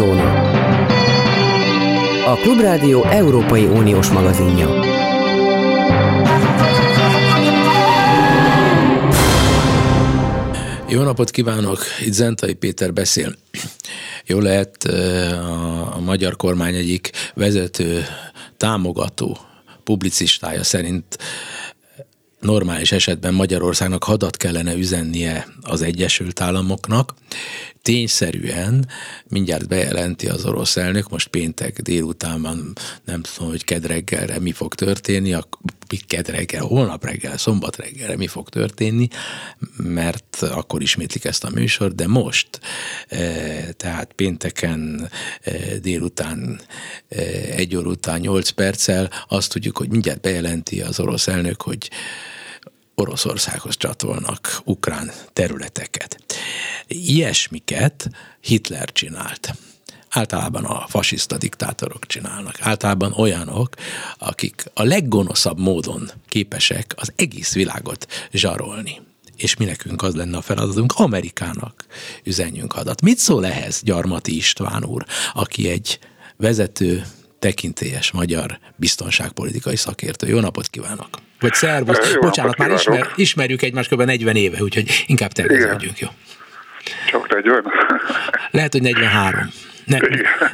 Eurozóna. A Klubrádió Európai Uniós magazinja. Jó napot kívánok! Itt Zentai Péter beszél. Jó lehet a magyar kormány egyik vezető, támogató, publicistája szerint normális esetben Magyarországnak hadat kellene üzennie az Egyesült Államoknak. Tényszerűen mindjárt bejelenti az orosz elnök, most péntek délutánban, nem tudom, hogy kedreggelre mi fog történni, a kedreggel, holnap reggel, szombat reggelre mi fog történni, mert akkor ismétlik ezt a műsort, de most, e, tehát pénteken e, délután e, egy óra után nyolc perccel azt tudjuk, hogy mindjárt bejelenti az orosz elnök, hogy Oroszországhoz csatolnak ukrán területeket. Ilyesmiket Hitler csinált általában a fasiszta diktátorok csinálnak. Általában olyanok, akik a leggonoszabb módon képesek az egész világot zsarolni. És mi nekünk az lenne a feladatunk, Amerikának üzenjünk hadat. Mit szól ehhez Gyarmati István úr, aki egy vezető, tekintélyes magyar biztonságpolitikai szakértő. Jó napot kívánok! Vagy szervusz. Jó Bocsánat, már ismer, ismerjük egymást kb. 40 éve, úgyhogy inkább terveződjünk, jó? Csak 40? Lehet, hogy 43. Ne,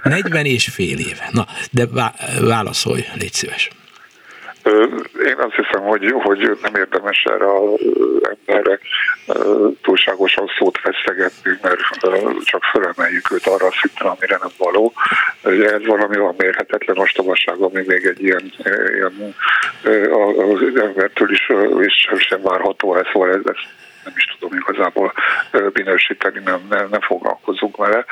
40 és fél éve. Na, de válaszolj, légy szíves. Én azt hiszem, hogy, hogy nem érdemes erre az emberre túlságosan szót feszegetni, mert csak fölemeljük őt arra a szintre, amire nem való. Ez valami olyan mérhetetlen ostobaság, ami még egy ilyen, ilyen az embertől is, is sem várható el, szóval ez, ez nem is tudom igazából minősíteni, nem, nem, nem foglalkozunk vele.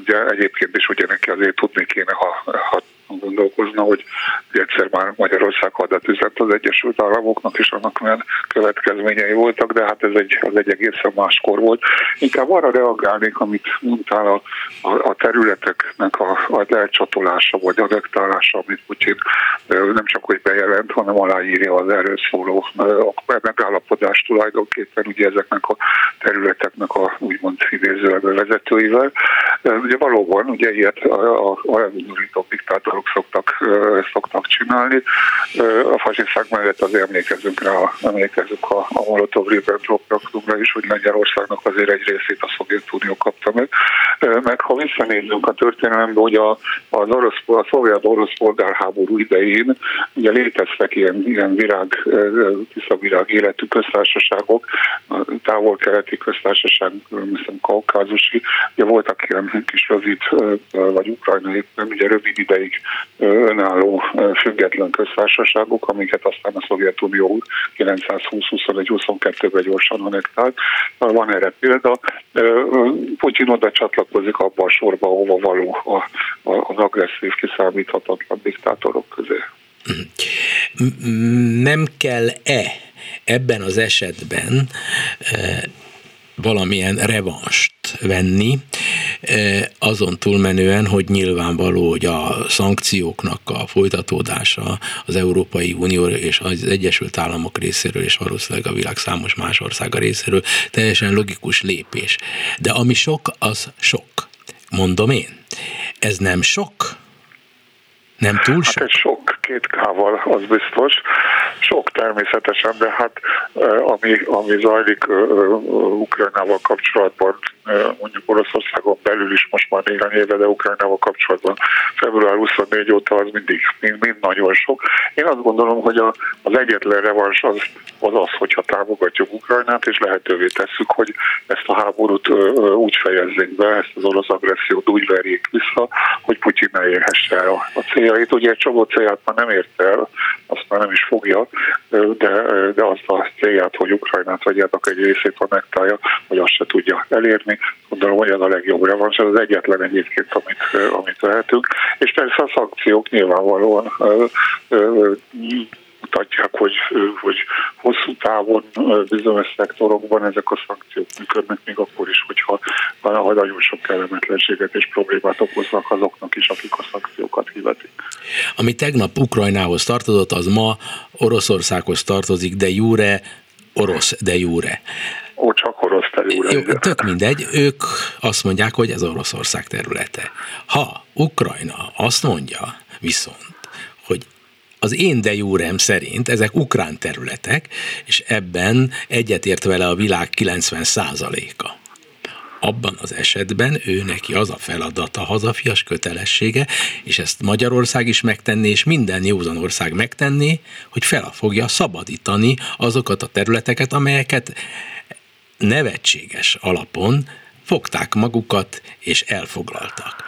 Ugye egyébként is ugye neki azért tudni kéne, ha, ha gondolkozna, hogy egyszer már Magyarország hadat üzent az Egyesült Államoknak, és annak milyen következményei voltak, de hát ez egy, az egy egészen máskor volt. Inkább arra reagálnék, amit mondtál, a, a, a területeknek a, a elcsatolása vagy adektálása, amit Putyin nem csak hogy bejelent, hanem aláírja az erről szóló a megállapodás tulajdonképpen ugye ezeknek a területeknek a úgymond idézőleg vezetőivel. Ugye valóban, ugye ilyet a, a, a diktátor fiatalok szoktak, szoktak csinálni. A fasiszták mellett az emlékezünk rá, emlékezünk a, a Molotov-Ribbentrop paktumra is, hogy Lengyelországnak azért egy részét a Szovjetunió kapta meg. Meg ha visszanézzünk a történelembe, hogy a, az orosz, a szovjet-orosz polgárháború idején ugye léteztek ilyen, ilyen virág, tiszavirág életű köztársaságok, távol-keleti köztársaság, hiszem kaukázusi, ugye voltak ilyen kis rövid, vagy ukrajnai, ugye rövid ideig önálló független köztársaságok, amiket aztán a Szovjetunió 920-21-22-ben gyorsan annektált. Van erre példa. Putyin oda csatlakozik abba a sorba, ahova való az agresszív, kiszámíthatatlan diktátorok közé. Nem kell-e ebben az esetben valamilyen revanst venni, azon túlmenően, hogy nyilvánvaló, hogy a szankcióknak a folytatódása az Európai Unió és az Egyesült Államok részéről, és valószínűleg a világ számos más országa részéről teljesen logikus lépés. De ami sok, az sok. Mondom én. Ez nem sok? Nem túl sok? Hát ez sok, két kával, az biztos. Sok természetesen, de hát ami, ami zajlik Ukrajnával kapcsolatban, mondjuk Oroszországon belül is most már néhány éve, de Ukrajnával kapcsolatban február 24 óta az mindig mind, mind nagyon sok. Én azt gondolom, hogy a, az egyetlen revans az, az az, hogyha támogatjuk Ukrajnát, és lehetővé tesszük, hogy ezt a háborút úgy fejezzék be, ezt az orosz agressziót úgy verjék vissza, hogy Putyin ne érhesse el a, céljait. Ugye egy csomó célját már nem ért el, azt már nem is fogja, de, de azt a célját, hogy Ukrajnát vagyának egy részét anektálja, hogy azt se tudja elérni. Gondolom, hogy ez a legjobb revansz, ez az egyetlen egyébként, amit, amit lehetünk. És persze a szankciók nyilvánvalóan mutatják, hogy, hogy hosszú távon bizonyos szektorokban ezek a szankciók működnek, még akkor is, hogyha valahogy nagyon sok kellemetlenséget és problémát okoznak azoknak is, akik a szankciókat hivetik. Ami tegnap Ukrajnához tartozott, az ma Oroszországhoz tartozik, de jure orosz de jure. Ó, csak orosz Jó, tök mindegy, ők azt mondják, hogy ez Oroszország területe. Ha Ukrajna azt mondja viszont, hogy az én de júrem szerint ezek ukrán területek, és ebben egyetért vele a világ 90 százaléka. Abban az esetben ő neki az a feladata, hazafias kötelessége, és ezt Magyarország is megtenné, és minden józan ország megtenné, hogy fel fogja szabadítani azokat a területeket, amelyeket nevetséges alapon fogták magukat és elfoglaltak.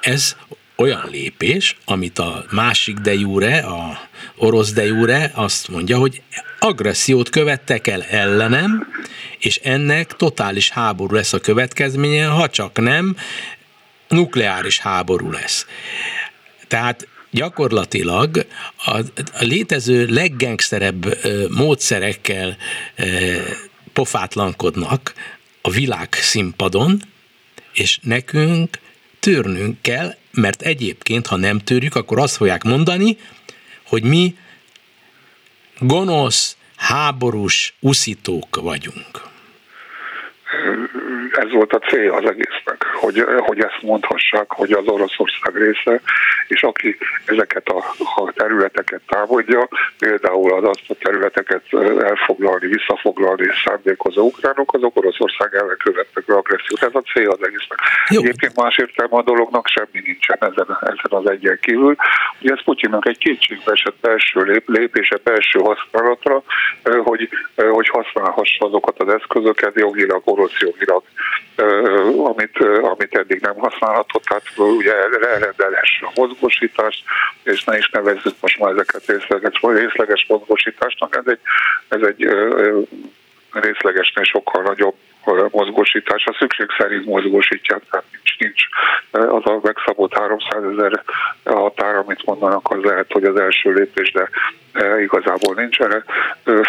Ez olyan lépés, amit a másik de jure, a orosz de jure azt mondja, hogy agressziót követtek el ellenem, és ennek totális háború lesz a következménye, ha csak nem nukleáris háború lesz. Tehát gyakorlatilag a, a létező leggengszerebb módszerekkel pofátlankodnak a világ színpadon, és nekünk törnünk kell, mert egyébként, ha nem törjük, akkor azt fogják mondani, hogy mi gonosz, háborús uszítók vagyunk ez volt a célja az egésznek, hogy, hogy ezt mondhassák, hogy az Oroszország része, és aki ezeket a, a területeket távolja, például az azt a területeket elfoglalni, visszafoglalni és szándékozó ukránok, azok Oroszország ellen követnek be agressziót. Ez a cél az egésznek. Jó. Egyébként más értelme a dolognak semmi nincsen ezen, ezen az egyen kívül. Ugye ez Putyinnak egy kétségbe esett belső lép, lépése, belső használatra, hogy, hogy használhassa azokat az eszközöket jogilag, orosz jogilag amit, amit eddig nem használhatott, tehát ugye elrendelhesse a mozgósítást, és ne is nevezzük most már ezeket részleges, részleges mozgósításnak, ez egy, ez egy részlegesnél sokkal nagyobb mozgósítás. A szükség szerint mozgósítják, tehát nincs, nincs az a megszabott 300 ezer határ, amit mondanak, az lehet, hogy az első lépés, de igazából nincs erre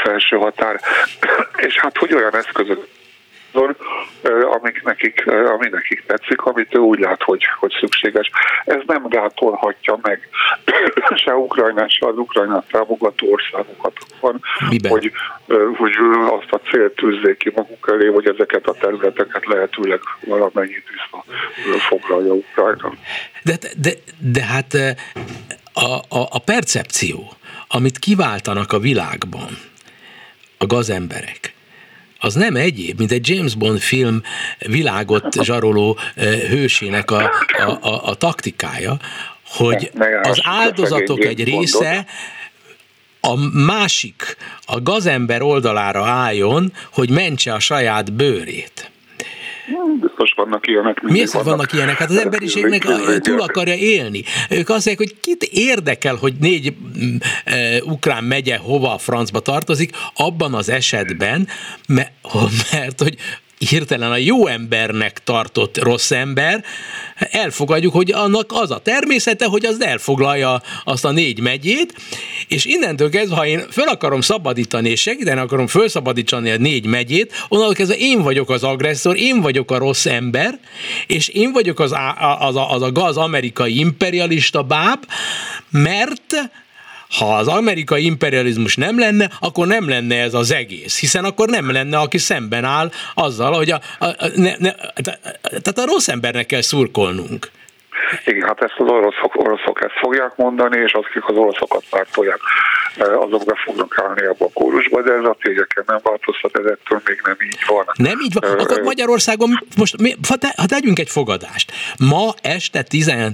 felső határ. És hát, hogy olyan eszközök amik nekik, ami nekik tetszik, amit ő úgy lát, hogy, hogy szükséges. Ez nem gátolhatja meg se Ukrajnát, se az Ukrajnát támogató országokat, van, hogy, hogy azt a célt tűzzék ki maguk elé, hogy ezeket a területeket lehetőleg valamennyit visszafoglalja Ukrajna. De, de, de hát a, a, a percepció, amit kiváltanak a világban a gazemberek, az nem egyéb, mint egy James Bond film világot zsaroló hősének a, a, a, a taktikája, hogy az áldozatok egy része a másik, a gazember oldalára álljon, hogy mentse a saját bőrét. Biztos vannak ilyenek. Miért vannak, vannak ilyenek? Hát az emberiségnek túl akarja élni. Ők azt mondják, hogy kit érdekel, hogy négy mm, e, ukrán megye hova a francba tartozik, abban az esetben, mert, mert hogy hirtelen a jó embernek tartott rossz ember, elfogadjuk, hogy annak az a természete, hogy az elfoglalja azt a négy megyét, és innentől kezdve, ha én föl akarom szabadítani, és segíteni akarom fölszabadítani a négy megyét, onnantól kezdve én vagyok az agresszor, én vagyok a rossz ember, és én vagyok az a, az a, az a gaz amerikai imperialista báb, mert ha az amerikai imperializmus nem lenne, akkor nem lenne ez az egész, hiszen akkor nem lenne, aki szemben áll azzal, hogy a, a, ne, ne, tehát a rossz embernek kell szurkolnunk. Igen, hát ezt az oroszok, oroszok ezt fogják mondani, és akik az oroszokat pártolják, e, azok be fognak állni abba a kórusba, de ez a tényeken nem változtat, ez ettől még nem így van. Nem így van? Akkor Magyarországon most, ha tegyünk egy fogadást. Ma este 11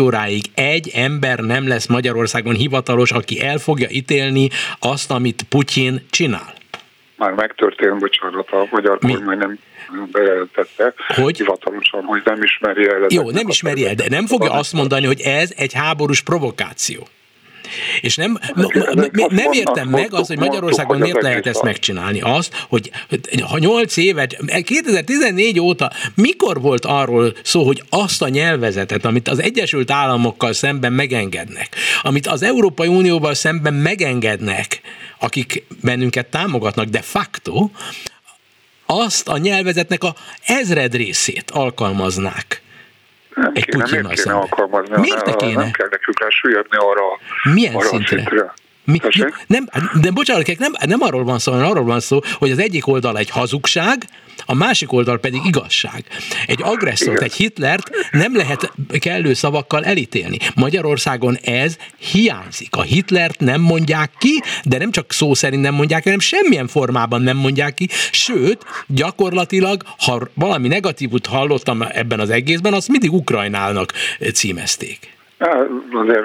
óráig egy ember nem lesz Magyarországon hivatalos, aki el fogja ítélni azt, amit Putyin csinál. Már megtörtént, bocsánat, a magyar kormány nem bejelentette hogy? hivatalosan, hogy nem ismeri el. Jó, nem ismeri el, de nem fogja azt mondani, hogy ez egy háborús provokáció. És nem, nem értem meg az, hogy Magyarországon miért lehet ezt megcsinálni. Azt, hogy ha 8 évet, 2014 óta mikor volt arról szó, hogy azt a nyelvezetet, amit az Egyesült Államokkal szemben megengednek, amit az Európai Unióval szemben megengednek, akik bennünket támogatnak de facto, azt a nyelvezetnek a ezred részét alkalmaznák. Nem egy kéne, miért kéne alkalmazni? Miért ne kéne? Nem kell nekünk rá arra, Milyen arra szintre? szintre? Mi, nem, de bocsánat, nem, nem arról van szó, hanem arról van szó, hogy az egyik oldal egy hazugság, a másik oldal pedig igazság. Egy agresszort, egy Hitlert nem lehet kellő szavakkal elítélni. Magyarországon ez hiányzik. A Hitlert nem mondják ki, de nem csak szó szerint nem mondják, hanem semmilyen formában nem mondják ki, sőt, gyakorlatilag, ha valami negatívut hallottam ebben az egészben, azt mindig Ukrajnának címezték. Azért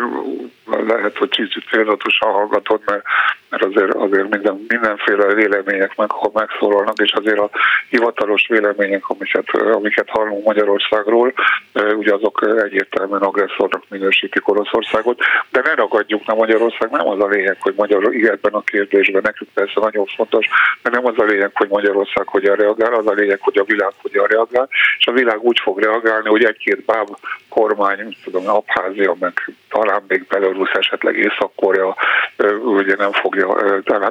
lehet, hogy kicsit félzatosan hallgatod, mert, mert azért, azért minden, mindenféle vélemények meg, megszólalnak, és azért a hivatalos vélemények, amiket, amiket hallunk Magyarországról, ugye azok egyértelműen agresszornak minősítik Oroszországot, de ne ragadjuk, na Magyarország nem az a lényeg, hogy Magyar ebben a kérdésben, nekünk persze nagyon fontos, de nem az a lényeg, hogy Magyarország hogyan reagál, az a lényeg, hogy a világ hogyan reagál, és a világ úgy fog reagálni, hogy egy-két báb kormány, tudom, Abházia, meg talán még Belarus, esetleg Észak-Korea ugye nem fogja,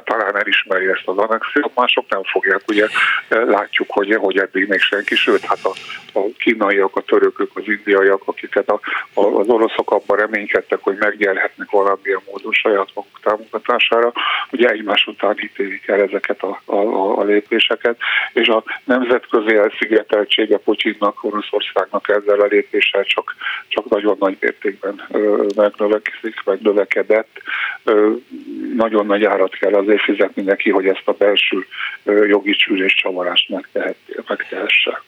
talán, elismeri ezt az anexiót, mások nem fogják, ugye látjuk, hogy, hogy eddig még senki, sőt, hát a, a kínaiak, a törökök, az indiaiak, akiket a, a, az oroszok abban reménykedtek, hogy megnyerhetnek valamilyen módon saját maguk támogatására, ugye egymás után ítélik el ezeket a, a, a lépéseket, és a nemzetközi elszigeteltsége Putyinnak, Oroszországnak ezzel a lépéssel csak, csak nagyon nagy mértékben megnövekszik, megnövekedett. Nagyon nagy árat kell azért fizetni neki, hogy ezt a belső jogi csűrés csavarást megtehesse.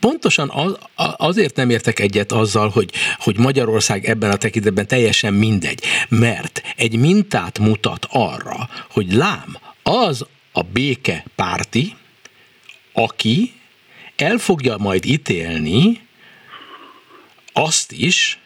Pontosan az, azért nem értek egyet azzal, hogy, hogy Magyarország ebben a tekintetben teljesen mindegy, mert egy mintát mutat arra, hogy lám, az a béke párti, aki el fogja majd ítélni azt is,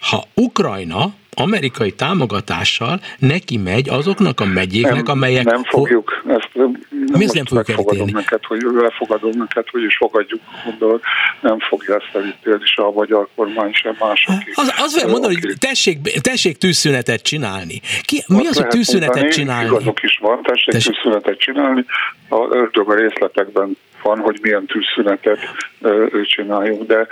ha Ukrajna amerikai támogatással neki megy azoknak a megyéknek, nem, amelyek... Nem fogjuk, ezt nem, Mi ezt nem fogjuk elítélni? Neked, hogy lefogadom neked, hogy is fogadjuk, gondolod, nem fogja ezt elítélni se a magyar kormány, sem mások. Az, az olyan mondani, hogy tessék, tessék tűzszünetet csinálni. Ki, mi az, hogy tűzszünetet mondani, csinálni? Igazok is van, tessék, tessék tűzszünetet csinálni. A ördög a részletekben van, hogy milyen tűzszünetet csináljunk, de,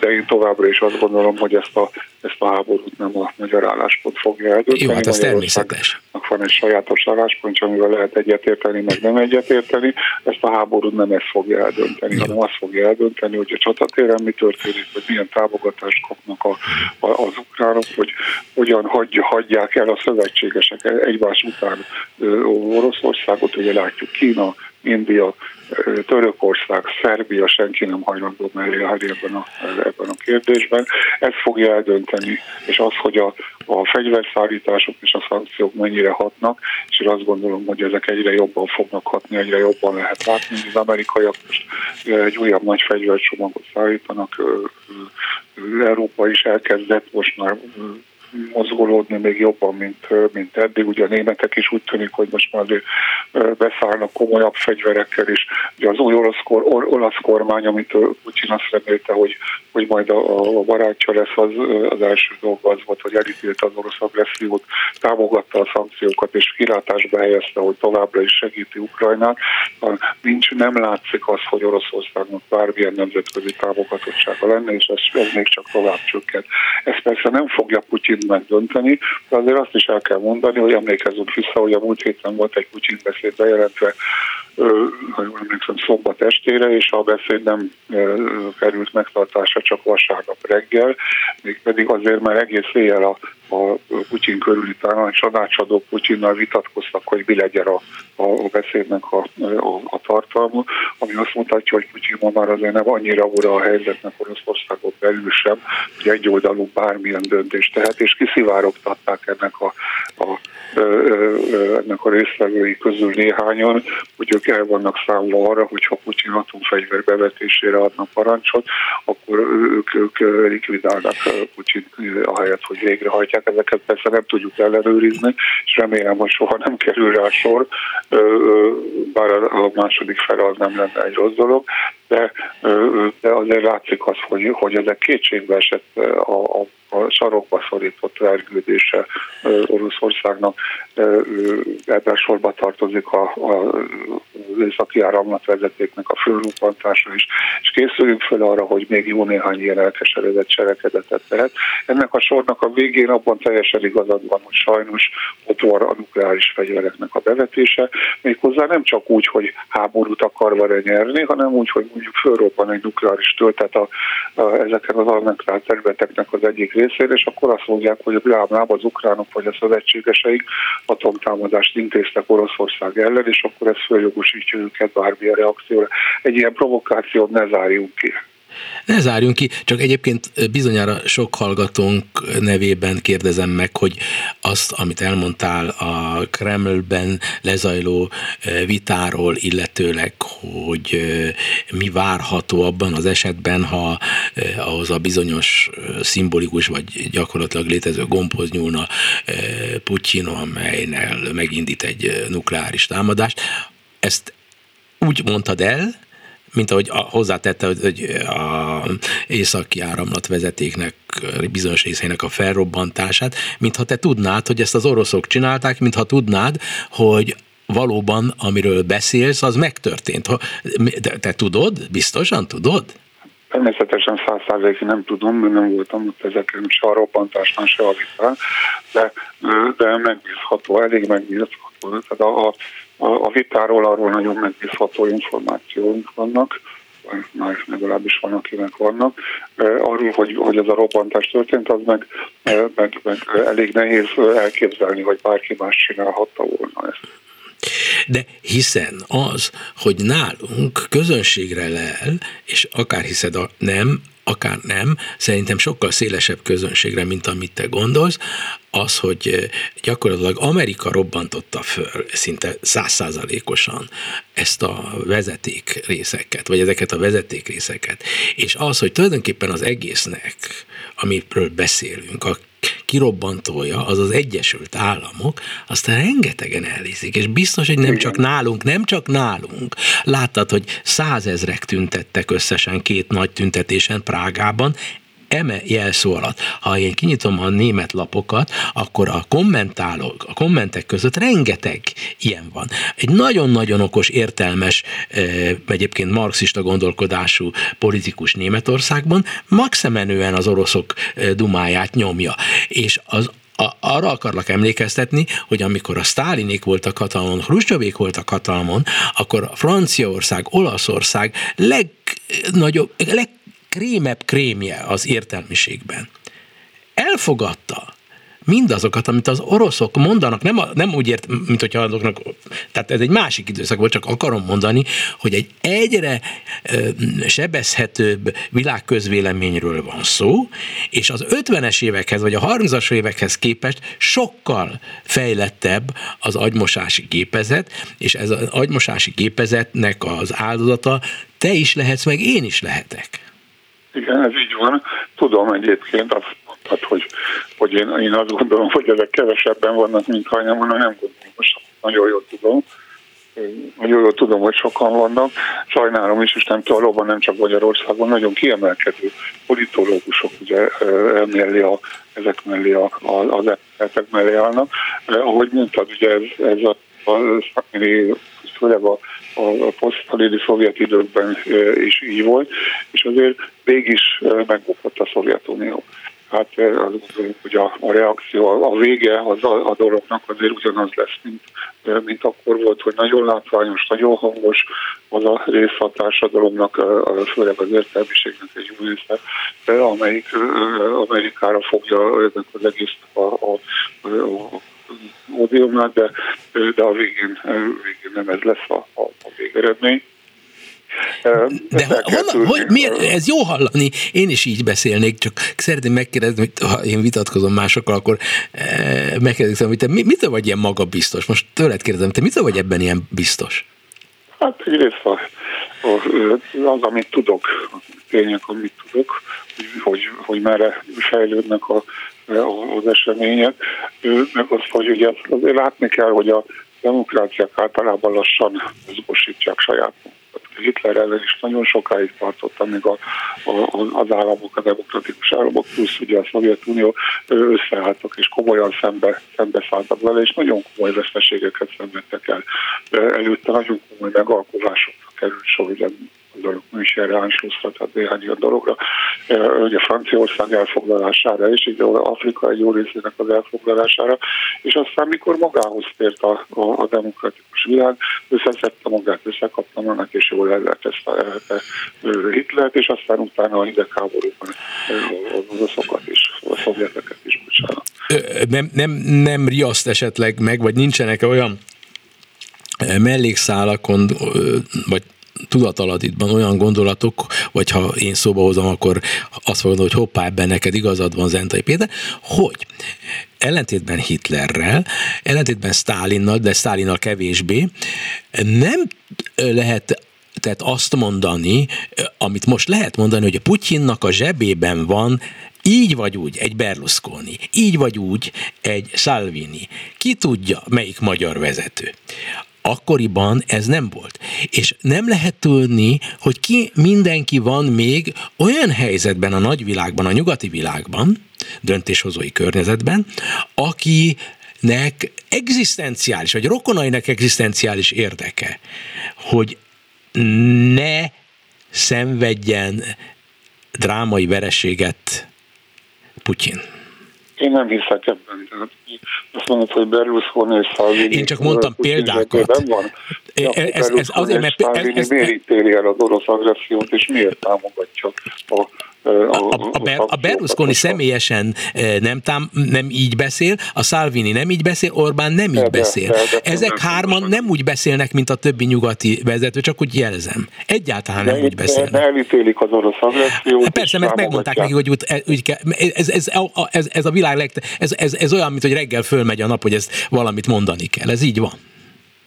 de én továbbra is azt gondolom, hogy ezt a, ezt a háborút nem a magyar álláspont fogja eldönteni. Jó, hát ez természetes. Van egy sajátos álláspontja, amivel lehet egyetérteni, meg nem egyetérteni. Ezt a háborút nem ezt fogja eldönteni, Jó. hanem azt fogja eldönteni, hogy a csatatéren mi történik, hogy milyen támogatást kapnak a, a, az ukránok, hogy hogyan hagy, hagyják el a szövetségesek egymás után Oroszországot, ugye látjuk Kína, India, Törökország, Szerbia, senki nem hajlandó mellé állni ebben a, ebben a kérdésben. Ez fogja eldönteni, és az, hogy a, a fegyverszállítások és a szankciók mennyire hatnak, és én azt gondolom, hogy ezek egyre jobban fognak hatni, egyre jobban lehet látni. Az amerikaiak most egy újabb nagy fegyvercsomagot szállítanak, Európa is elkezdett most már mozgolódni még jobban, mint, mint eddig. Ugye a németek is úgy tűnik, hogy most már beszállnak komolyabb fegyverekkel, és ugye az új olasz, kor, olasz kormány, amit Putin azt remélte, hogy, hogy majd a, a barátja lesz, az, az első dolga az volt, hogy elítélte az orosz agressziót, támogatta a szankciókat, és kilátásba helyezte, hogy továbbra is segíti Ukrajnát. Nincs, nem látszik az, hogy Oroszországnak bármilyen nemzetközi támogatottsága lenne, és ez, ez még csak tovább csökkent. Ez persze nem fogja Putin Putyin megdönteni, de azért azt is el kell mondani, hogy emlékezzünk vissza, hogy a múlt héten volt egy Putyin beszéd bejelentve, ha jól emlékszem, szombat estére, és a beszéd nem került megtartásra csak vasárnap reggel, mégpedig azért, mert egész éjjel a a Putyin körüli tanácsadók Putyinnal vitatkoztak, hogy mi legyen a, a beszédnek a, a, a tartalma, ami azt mutatja, hogy Putyin ma már azért nem annyira ura a helyzetnek Oroszországon belül sem, hogy egyoldalú bármilyen döntést tehet, és kiszivárogtatták ennek a, a ennek a résztvevői közül néhányan, hogy ők el vannak számolva arra, hogy ha Putyin atomfegyver bevetésére adnak parancsot, akkor ők, ők likvidálnak Putyin ahelyett, hogy végrehajtják. Ezeket persze nem tudjuk ellenőrizni, és remélem, hogy soha nem kerül rá sor, bár a második fel az nem lenne egy rossz dolog, de, de azért látszik az, hogy, hogy ezek kétségbe esett a, a a sarokba szorított vergődése Oroszországnak ebben sorba tartozik a, a, északi áramlatvezetéknek a fölruppantása is, és készüljünk fel arra, hogy még jó néhány ilyen elkeseredett cselekedetet lehet. Ennek a sornak a végén abban teljesen igazad van, hogy sajnos ott van a nukleáris fegyvereknek a bevetése, méghozzá nem csak úgy, hogy háborút akarva nyerni, hanem úgy, hogy mondjuk fölrobban egy nukleáris töltet a, a, ezeken az annektált területeknek az egyik részére, és akkor azt mondják, hogy a az ukránok vagy a szövetségeseik atomtámadást intéztek Oroszország ellen, és akkor ez följogosítja őket bármilyen reakcióra. Egy ilyen provokációt ne zárjunk ki. Ne zárjunk ki, csak egyébként bizonyára sok hallgatónk nevében kérdezem meg, hogy azt, amit elmondtál a Kremlben lezajló vitáról, illetőleg, hogy mi várható abban az esetben, ha ahhoz a bizonyos szimbolikus vagy gyakorlatilag létező gombhoz nyúlna Putyin, amelynel megindít egy nukleáris támadást. Ezt úgy mondtad el, mint ahogy hozzátette, hogy a északi áramlat vezetéknek bizonyos részének a felrobbantását, mintha te tudnád, hogy ezt az oroszok csinálták, mintha tudnád, hogy valóban, amiről beszélsz, az megtörtént. De te tudod? Biztosan tudod? Természetesen száz százalékig nem tudom, mert nem voltam ott ezeken se a robbantásnál, se a vitán, de, de megbízható, elég megbízható. Tehát a, a a vitáról arról nagyon megbízható információink vannak, már legalábbis van, akinek vannak. Arról, hogy, hogy ez a robbantás történt, az meg, meg, meg elég nehéz elképzelni, hogy bárki más csinálhatta volna ezt. De hiszen az, hogy nálunk közönségre lel, és akár hiszed a nem, akár nem, szerintem sokkal szélesebb közönségre, mint amit te gondolsz, az, hogy eh, gyakorlatilag Amerika robbantotta föl szinte százszázalékosan ezt a vezeték részeket, vagy ezeket a vezeték részeket, és az, hogy tulajdonképpen az egésznek, amiről beszélünk, a kirobbantója, az az Egyesült Államok, azt rengetegen elhiszik, és biztos, hogy nem csak nálunk, nem csak nálunk. Láttad, hogy százezrek tüntettek összesen két nagy tüntetésen Prágában, eme jelszó alatt. Ha én kinyitom a német lapokat, akkor a kommentálók, a kommentek között rengeteg ilyen van. Egy nagyon-nagyon okos, értelmes, egyébként marxista gondolkodású politikus Németországban maximenően az oroszok dumáját nyomja. És az a, arra akarlak emlékeztetni, hogy amikor a Sztálinék voltak hatalmon, Hruscsovék voltak hatalmon, akkor Franciaország, Olaszország legnagyobb, leg krémebb krémje az értelmiségben. Elfogadta mindazokat, amit az oroszok mondanak, nem, a, nem úgy ért, mint hogyha azoknak, tehát ez egy másik időszak volt, csak akarom mondani, hogy egy egyre ö, sebezhetőbb világközvéleményről van szó, és az 50-es évekhez, vagy a 30-as évekhez képest sokkal fejlettebb az agymosási gépezet, és ez az agymosási gépezetnek az áldozata te is lehetsz, meg én is lehetek. Igen, ez így van. Tudom egyébként, azt mondtad, hogy, hogy én, én azt gondolom, hogy ezek kevesebben vannak, mint hanem nem gondolom, most nagyon jól tudom. Nagyon jól tudom, hogy sokan vannak. Sajnálom is, és nem valóban nem csak Magyarországon, nagyon kiemelkedő politológusok ugye mellé a, ezek mellé a, a, az ezek mellé állnak. Ahogy mondtad, ugye ez, ez a, a főleg a a posztszalidi szovjet időkben is így volt, és azért végig is megbukott a Szovjetunió. Hát gondolom, hogy a, a reakció, a vége az a, a dolognak azért ugyanaz lesz, mint, mint akkor volt, hogy nagyon látványos, nagyon hangos az a rész a társadalomnak, főleg az értelmiségnek egy új része, amelyik Amerikára fogja ennek az egész a, a, a ódiumnál, de, de a végén, végén nem ez lesz a, a, a végeredmény. De honnan, hogy miért, ez jó hallani, én is így beszélnék, csak szeretném megkérdezni, hogy ha én vitatkozom másokkal, akkor megkérdezem, hogy te mitől vagy ilyen magabiztos? Most tőled kérdezem, te mitől vagy ebben ilyen biztos? Hát egyrészt a, az, amit tudok, tények, amit tudok, hogy, hogy, hogy merre fejlődnek a az események, meg az, hogy ugye azért látni kell, hogy a demokráciák általában lassan mozgósítják saját. Hitler ellen is nagyon sokáig tartott, amíg a, a, az államok, a demokratikus államok, plusz ugye a Szovjetunió összeálltak és komolyan szembe, szembe szálltak vele, és nagyon komoly veszteségeket szenvedtek el. Előtte nagyon komoly megalkozásokra került sor, ugye gondolok Münchenre, Anschlussra, tehát néhány ilyen dologra, ugye Franciaország elfoglalására és így Afrika egy jó részének az elfoglalására, és aztán mikor magához tért a, a, a demokratikus világ, összeszedte magát, összekapta annak, és jól el lehet ezt a, a Hitlert, és aztán utána a hidegháborúban az oroszokat is, a szovjeteket is, bocsánat. Nem, nem, nem riaszt esetleg meg, vagy nincsenek olyan mellékszálakon, vagy tudatalatitban olyan gondolatok, vagy ha én szóba hozom, akkor azt fogom, hogy hoppá, ebben neked igazad van, Zentai Péter, hogy ellentétben Hitlerrel, ellentétben Stálinnal, de Stálinnal kevésbé, nem lehet tehát azt mondani, amit most lehet mondani, hogy a Putyinnak a zsebében van így vagy úgy egy Berlusconi, így vagy úgy egy Salvini. Ki tudja, melyik magyar vezető akkoriban ez nem volt. És nem lehet tudni, hogy ki mindenki van még olyan helyzetben a nagyvilágban, a nyugati világban, döntéshozói környezetben, aki nek egzisztenciális, vagy rokonainak egzisztenciális érdeke, hogy ne szenvedjen drámai vereséget Putyin. Én nem hiszek ebben. Azt mondod, hogy Berlusconi és Salvini... Én csak mondtam példákat. Van. Ja, ez, ez, ez azért, mert... Ez, ez, miért ítéli el az orosz agressziót, és miért támogatja a a, a, a, Ber, a Berlusconi személyesen nem, tám, nem így beszél, a Salvini nem így beszél, Orbán nem így de, beszél. De, de, Ezek hárman nem, úgy beszélnek, mint a többi nyugati vezető, csak úgy jelzem. Egyáltalán nem úgy beszélnek. De elítélik az orosz agressziót. Hát persze, mert megmondták neki, hogy úgy, úgy kell, ez, ez, ez, ez, a világ leg, ez, ez, ez olyan, mint hogy reggel fölmegy a nap, hogy ezt valamit mondani kell. Ez így van.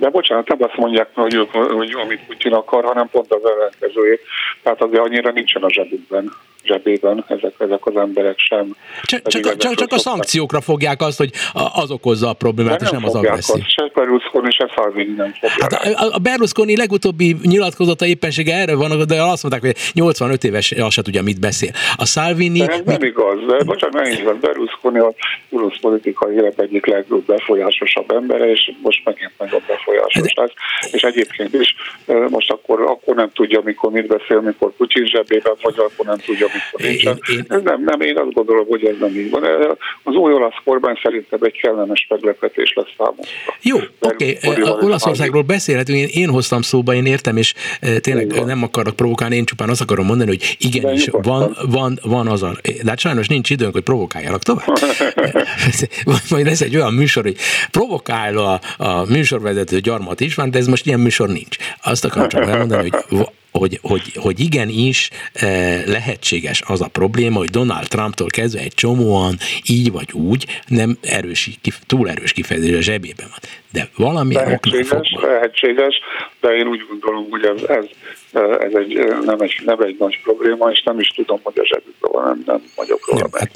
De bocsánat, nem azt mondják, hogy, hogy, hogy amit Putyin akar, hanem pont az ellenkezőjét. Tehát azért annyira nincsen a zsebükben zsebében ezek, ezek az emberek sem. Csak, csak, csak, csak a szankciókra fogják azt, hogy az okozza a problémát, nem és nem az agresszió. Se Berlusconi, se Salvini nem fogják. Hát a, a Berlusconi legutóbbi nyilatkozata éppensége erre van, de azt mondták, hogy 85 éves, azt se tudja, mit beszél. A Salvini... De ez nem igaz, de bocsánat, nem igaz. Berlusconi a orosz politikai élet egyik legbefolyásosabb embere, és most megint nagyobb befolyásos lesz. És egyébként is most akkor, akkor nem tudja, mikor mit beszél, mikor Putyin zsebében, vagy akkor nem tudja, amikor nincsen. Én, én, nem, nem, én azt gondolom, hogy ez nem így van. Az új olasz kormány szerintem egy kellemes meglepetés lesz számunkra. Jó, oké, okay. Olaszországról beszélhetünk, én, én hoztam szóba, én értem, és tényleg Igen. nem akarok provokálni, én csupán azt akarom mondani, hogy igenis, van, van, van az a... De hát sajnos nincs időnk, hogy provokáljalak tovább. Majd lesz egy olyan műsor, hogy provokál a, a műsorvezető gyarmat is van, de ez most ilyen műsor nincs. Azt akarom csak elmondani, hogy hogy, hogy, hogy igenis eh, lehetséges az a probléma, hogy Donald Trumptól kezdve egy csomóan így vagy úgy nem erős, túl erős kifejezés a zsebében van. De valami lehetséges, fogva... lehetséges, de én úgy gondolom, hogy ez, ez, ez egy, nem, egy, nem egy nagy probléma, és nem is tudom, hogy a zsebükben van, nem, nem vagyok róla hát,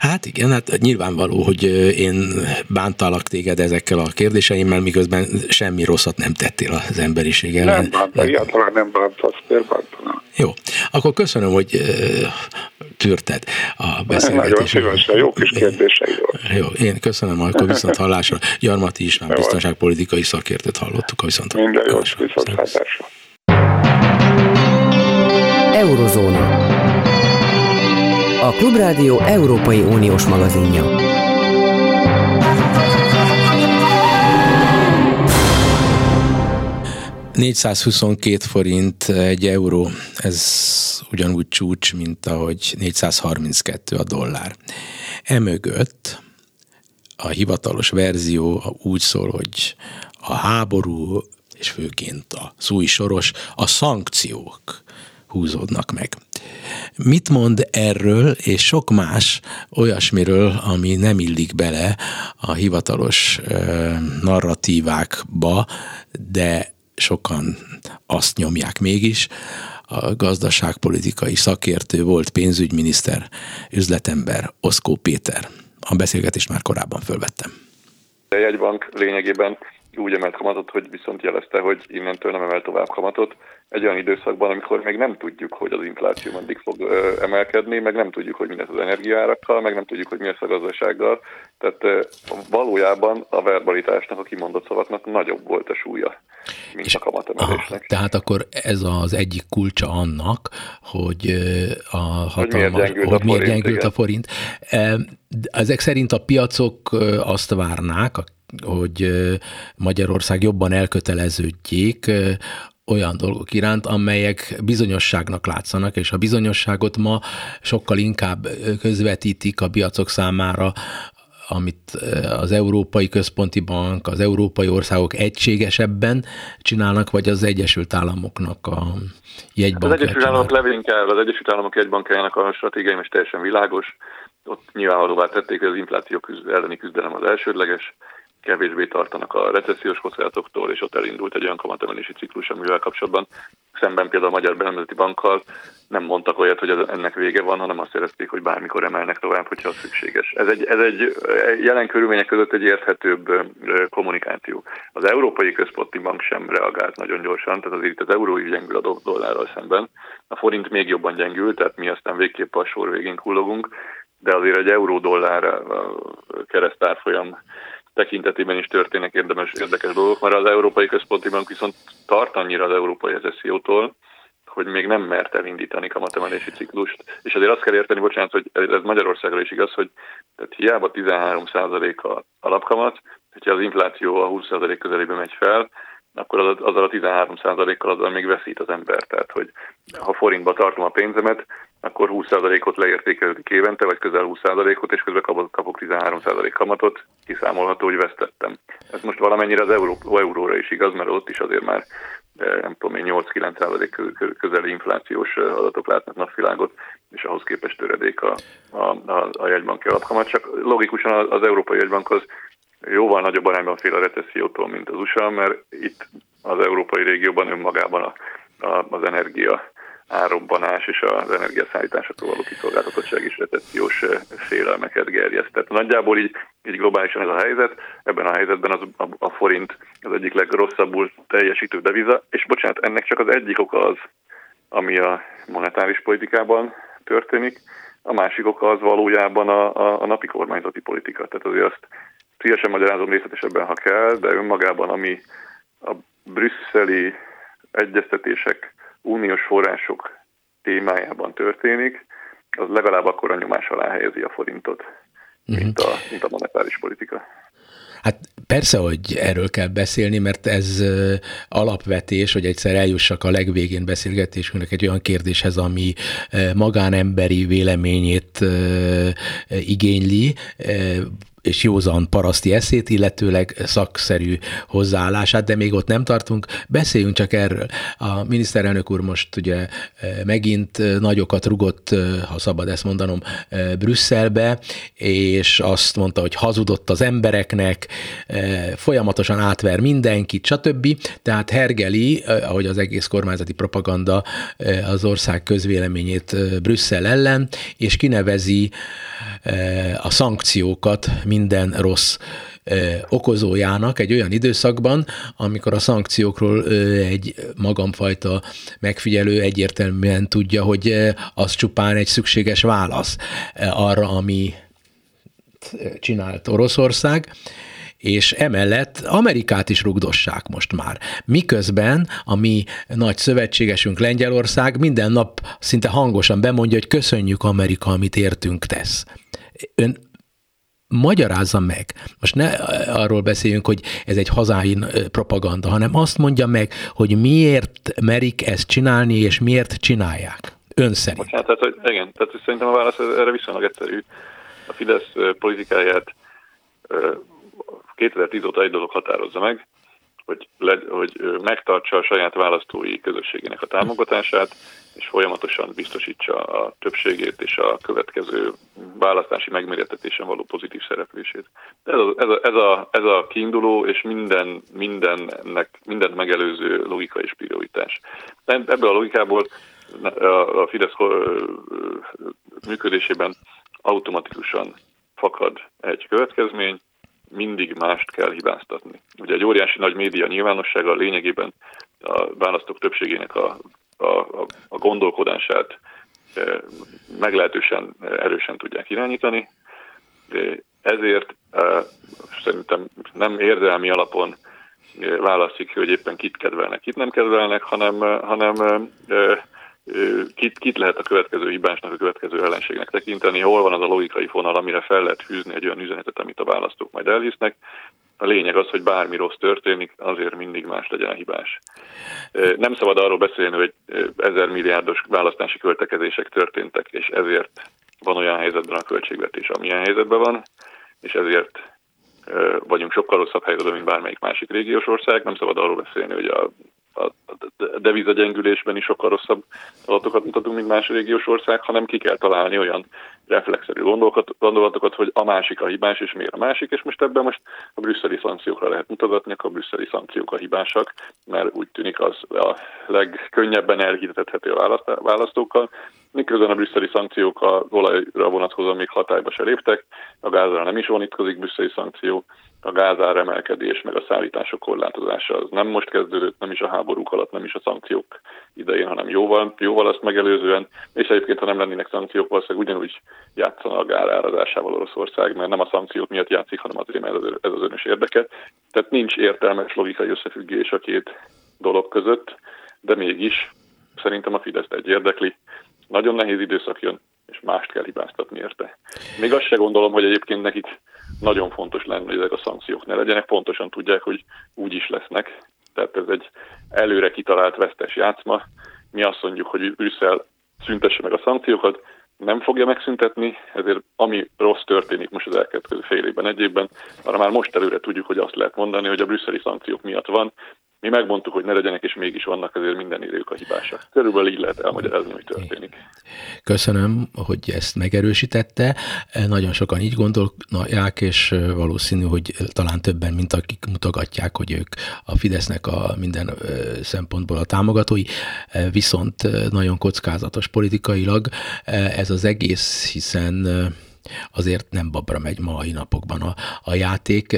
hát igen, hát nyilvánvaló, hogy én bántalak téged ezekkel a kérdéseimmel, miközben semmi rosszat nem tettél az emberiség ellen. Nem bántam, egyáltalán nem bántasz, miért bántanám? Jó, akkor köszönöm, hogy tűrted a beszélgetést. Nagyon szívesen, jó kis kérdéseid Jó, én köszönöm, akkor viszont hallásra. Gyarmati István biztonságpolitikai szakértőt hallottuk a viszont Minden jó, viszont hallásra. Eurozóna. A Klubrádió Európai Uniós magazinja. ...422 forint egy euró, ez ugyanúgy csúcs, mint ahogy 432 a dollár. Emögött a hivatalos verzió úgy szól, hogy a háború és főként a szúj soros, a szankciók húzódnak meg. Mit mond erről és sok más olyasmiről, ami nem illik bele a hivatalos narratívákba, de sokan azt nyomják mégis, a gazdaságpolitikai szakértő volt pénzügyminiszter, üzletember Oszkó Péter. A beszélgetést már korábban fölvettem. A jegybank lényegében úgy emelt kamatot, hogy viszont jelezte, hogy innentől nem emel tovább kamatot egy olyan időszakban, amikor még nem tudjuk, hogy az infláció meddig fog ö, emelkedni, meg nem tudjuk, hogy mi lesz az energiárakkal, meg nem tudjuk, hogy mi lesz a gazdasággal. Tehát ö, valójában a verbalitásnak, a kimondott szavaknak nagyobb volt a súlya, mint És, a kamatemelésnek. Aha, tehát akkor ez az egyik kulcsa annak, hogy a hatalmas, hogy miért gyengült, hogy a, miért forint, gyengült a forint. Ezek szerint a piacok azt várnák, hogy Magyarország jobban elköteleződjék olyan dolgok iránt, amelyek bizonyosságnak látszanak, és a bizonyosságot ma sokkal inkább közvetítik a piacok számára, amit az Európai Központi Bank, az európai országok egységesebben csinálnak, vagy az Egyesült Államoknak a jegybankja? Az Egyesült Államok leginkább, az Egyesült Államok jegybankjának a stratégiai és teljesen világos. Ott nyilvánvalóvá tették, hogy az infláció elleni küzdelem az elsődleges, kevésbé tartanak a recessziós kockázatoktól, és ott elindult egy olyan kamatemelési ciklus, amivel kapcsolatban szemben például a Magyar Benemzeti Bankkal nem mondtak olyat, hogy ennek vége van, hanem azt érezték, hogy bármikor emelnek tovább, hogyha az szükséges. Ez egy, ez egy jelen körülmények között egy érthetőbb kommunikáció. Az Európai Központi Bank sem reagált nagyon gyorsan, tehát azért itt az euró is gyengül a dollárral szemben. A forint még jobban gyengül, tehát mi aztán végképp a sor végén kullogunk, de azért egy euró-dollár keresztárfolyam tekintetében is történnek érdemes, érdekes dolgok, mert az Európai Központi Bank viszont tart annyira az európai recessziótól, hogy még nem mert elindítani kamatemelési ciklust. És azért azt kell érteni, bocsánat, hogy ez Magyarországra is igaz, hogy tehát hiába 13% a alapkamat, hogyha az infláció a 20% közelébe megy fel, akkor az, azzal a 13%-kal azzal még veszít az ember. Tehát, hogy ha forintba tartom a pénzemet, akkor 20%-ot leértékelődik évente, vagy közel 20%-ot, és közben kapok, kapok 13% kamatot, kiszámolható, hogy vesztettem. Ez most valamennyire az euró, euróra is igaz, mert ott is azért már eh, nem tudom én, 8-9% közeli inflációs eh, adatok látnak napvilágot, és ahhoz képest töredék a, a, a, a jegybanki alapkamat. Csak logikusan az, az Európai Jegybankhoz jóval nagyobb arányban fél a recessziótól, mint az USA, mert itt az európai régióban önmagában a, a, az energia árobbanás és az energiaszállításától való kiszolgáltatottság is recessziós félelmeket gerjeszt. Tehát nagyjából így, így globálisan ez a helyzet. Ebben a helyzetben az, a, a forint az egyik legrosszabbul teljesítő deviza, és bocsánat, ennek csak az egyik oka az, ami a monetáris politikában történik, a másik oka az valójában a, a, a napi kormányzati politika. Tehát azért azt szívesen magyarázom részletesebben, ha kell, de önmagában, ami a brüsszeli egyeztetések, uniós források témájában történik, az legalább akkor a nyomás alá helyezi a forintot, uh-huh. mint, a, mint a monetáris politika. Hát persze, hogy erről kell beszélni, mert ez alapvetés, hogy egyszer eljussak a legvégén beszélgetésünknek egy olyan kérdéshez, ami magánemberi véleményét igényli, és józan paraszti eszét, illetőleg szakszerű hozzáállását, de még ott nem tartunk. Beszéljünk csak erről. A miniszterelnök úr most ugye eh, megint eh, nagyokat rugott, eh, ha szabad ezt mondanom, Brüsszelbe, és azt mondta, hogy hazudott az embereknek, folyamatosan átver mindenkit, stb. Tehát hergeli, ahogy az egész kormányzati propaganda az ország közvéleményét Brüsszel ellen, és kinevezi a szankciókat minden rossz okozójának egy olyan időszakban, amikor a szankciókról egy magamfajta megfigyelő egyértelműen tudja, hogy az csupán egy szükséges válasz arra, ami csinált Oroszország, és emellett Amerikát is rugdossák most már. Miközben a mi nagy szövetségesünk Lengyelország minden nap szinte hangosan bemondja, hogy köszönjük Amerika, amit értünk tesz. Ön magyarázza meg. Most ne arról beszéljünk, hogy ez egy hazáin propaganda, hanem azt mondja meg, hogy miért merik ezt csinálni, és miért csinálják. Ön szerint. Bocsánat, tehát, hogy igen, tehát szerintem a válasz erre viszonylag egyszerű. A Fidesz politikáját 2010 óta egy dolog határozza meg, hogy, le, hogy megtartsa a saját választói közösségének a támogatását, és folyamatosan biztosítsa a többségét és a következő választási megméretetésen való pozitív szereplését. Ez a, ez a, ez a, ez a kiinduló és minden, mindennek, mindent megelőző logika és prioritás. Ebből a logikából a Fidesz működésében automatikusan fakad egy következmény, mindig mást kell hibáztatni. Ugye egy óriási nagy média nyilvánossága lényegében a választók többségének a, a, a gondolkodását meglehetősen erősen tudják irányítani, ezért szerintem nem érzelmi alapon válaszik hogy éppen kit kedvelnek, kit nem kedvelnek, hanem, hanem kit, kit lehet a következő hibásnak, a következő ellenségnek tekinteni, hol van az a logikai fonal, amire fel lehet fűzni egy olyan üzenetet, amit a választók majd elhisznek. A lényeg az, hogy bármi rossz történik, azért mindig más legyen a hibás. Nem szabad arról beszélni, hogy ezer milliárdos választási költekezések történtek, és ezért van olyan helyzetben a költségvetés, amilyen helyzetben van, és ezért vagyunk sokkal rosszabb helyzetben, mint bármelyik másik régiós ország. Nem szabad arról beszélni, hogy a a devizagyengülésben is sokkal rosszabb adatokat mutatunk, mint más régiós ország, hanem ki kell találni olyan reflexzerű gondolatokat, hogy a másik a hibás, és miért a másik, és most ebben most a brüsszeli szankciókra lehet mutatni, a brüsszeli szankciók a hibásak, mert úgy tűnik az a legkönnyebben elhitethető választókkal, miközben a brüsszeli szankciók a olajra vonatkozóan még hatályba se léptek, a gázra nem is vonatkozik brüsszeli szankció, a gázár emelkedés, meg a szállítások korlátozása az nem most kezdődött, nem is a háborúk alatt, nem is a szankciók idején, hanem jóval, jóval azt megelőzően, és egyébként, ha nem lennének szankciók, valószínűleg ugyanúgy játszana a gár árazásával Oroszország, mert nem a szankciók miatt játszik, hanem azért, mert ez az önös érdeke. Tehát nincs értelmes logikai összefüggés a két dolog között, de mégis szerintem a Fidesz egy érdekli. Nagyon nehéz időszak jön, és mást kell hibáztatni érte. Még azt se gondolom, hogy egyébként nekik nagyon fontos lenne, hogy ezek a szankciók ne legyenek, pontosan tudják, hogy úgy is lesznek. Tehát ez egy előre kitalált vesztes játszma. Mi azt mondjuk, hogy Brüsszel szüntesse meg a szankciókat, nem fogja megszüntetni, ezért ami rossz történik most az elkövetkező fél évben, egy arra már most előre tudjuk, hogy azt lehet mondani, hogy a brüsszeli szankciók miatt van, mi megmondtuk, hogy ne legyenek, és mégis vannak, ezért minden idők a hibásak. Körülbelül így lehet elmagyarázni, hogy történik. Köszönöm, hogy ezt megerősítette. Nagyon sokan így gondolják, és valószínű, hogy talán többen, mint akik mutogatják, hogy ők a Fidesznek a minden szempontból a támogatói, viszont nagyon kockázatos politikailag ez az egész, hiszen azért nem babra megy ma a napokban a, a játék.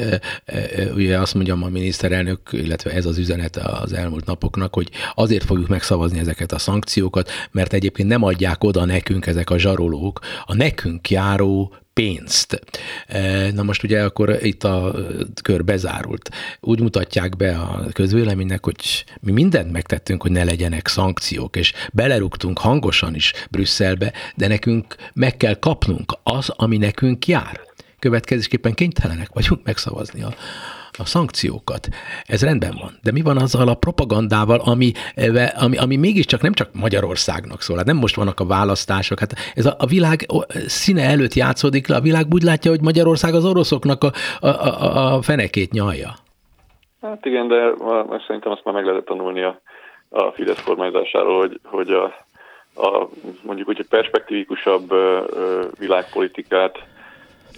Ugye azt mondjam a miniszterelnök, illetve ez az üzenet az elmúlt napoknak, hogy azért fogjuk megszavazni ezeket a szankciókat, mert egyébként nem adják oda nekünk ezek a zsarolók a nekünk járó pénzt. E, na most ugye akkor itt a kör bezárult. Úgy mutatják be a közvéleménynek, hogy mi mindent megtettünk, hogy ne legyenek szankciók, és belerúgtunk hangosan is Brüsszelbe, de nekünk meg kell kapnunk az, ami nekünk jár. Következésképpen kénytelenek vagyunk megszavazni a, a szankciókat. Ez rendben van. De mi van azzal a propagandával, ami, ami, ami mégiscsak nem csak Magyarországnak szól? Hát nem most vannak a választások. Hát ez a, a világ színe előtt játszódik le. A világ úgy látja, hogy Magyarország az oroszoknak a, a, a, a fenekét nyalja. Hát igen, de szerintem azt már meg lehetett tanulni a, a Fidesz kormányzásáról, hogy, hogy a, a, mondjuk úgy, hogy perspektívikusabb világpolitikát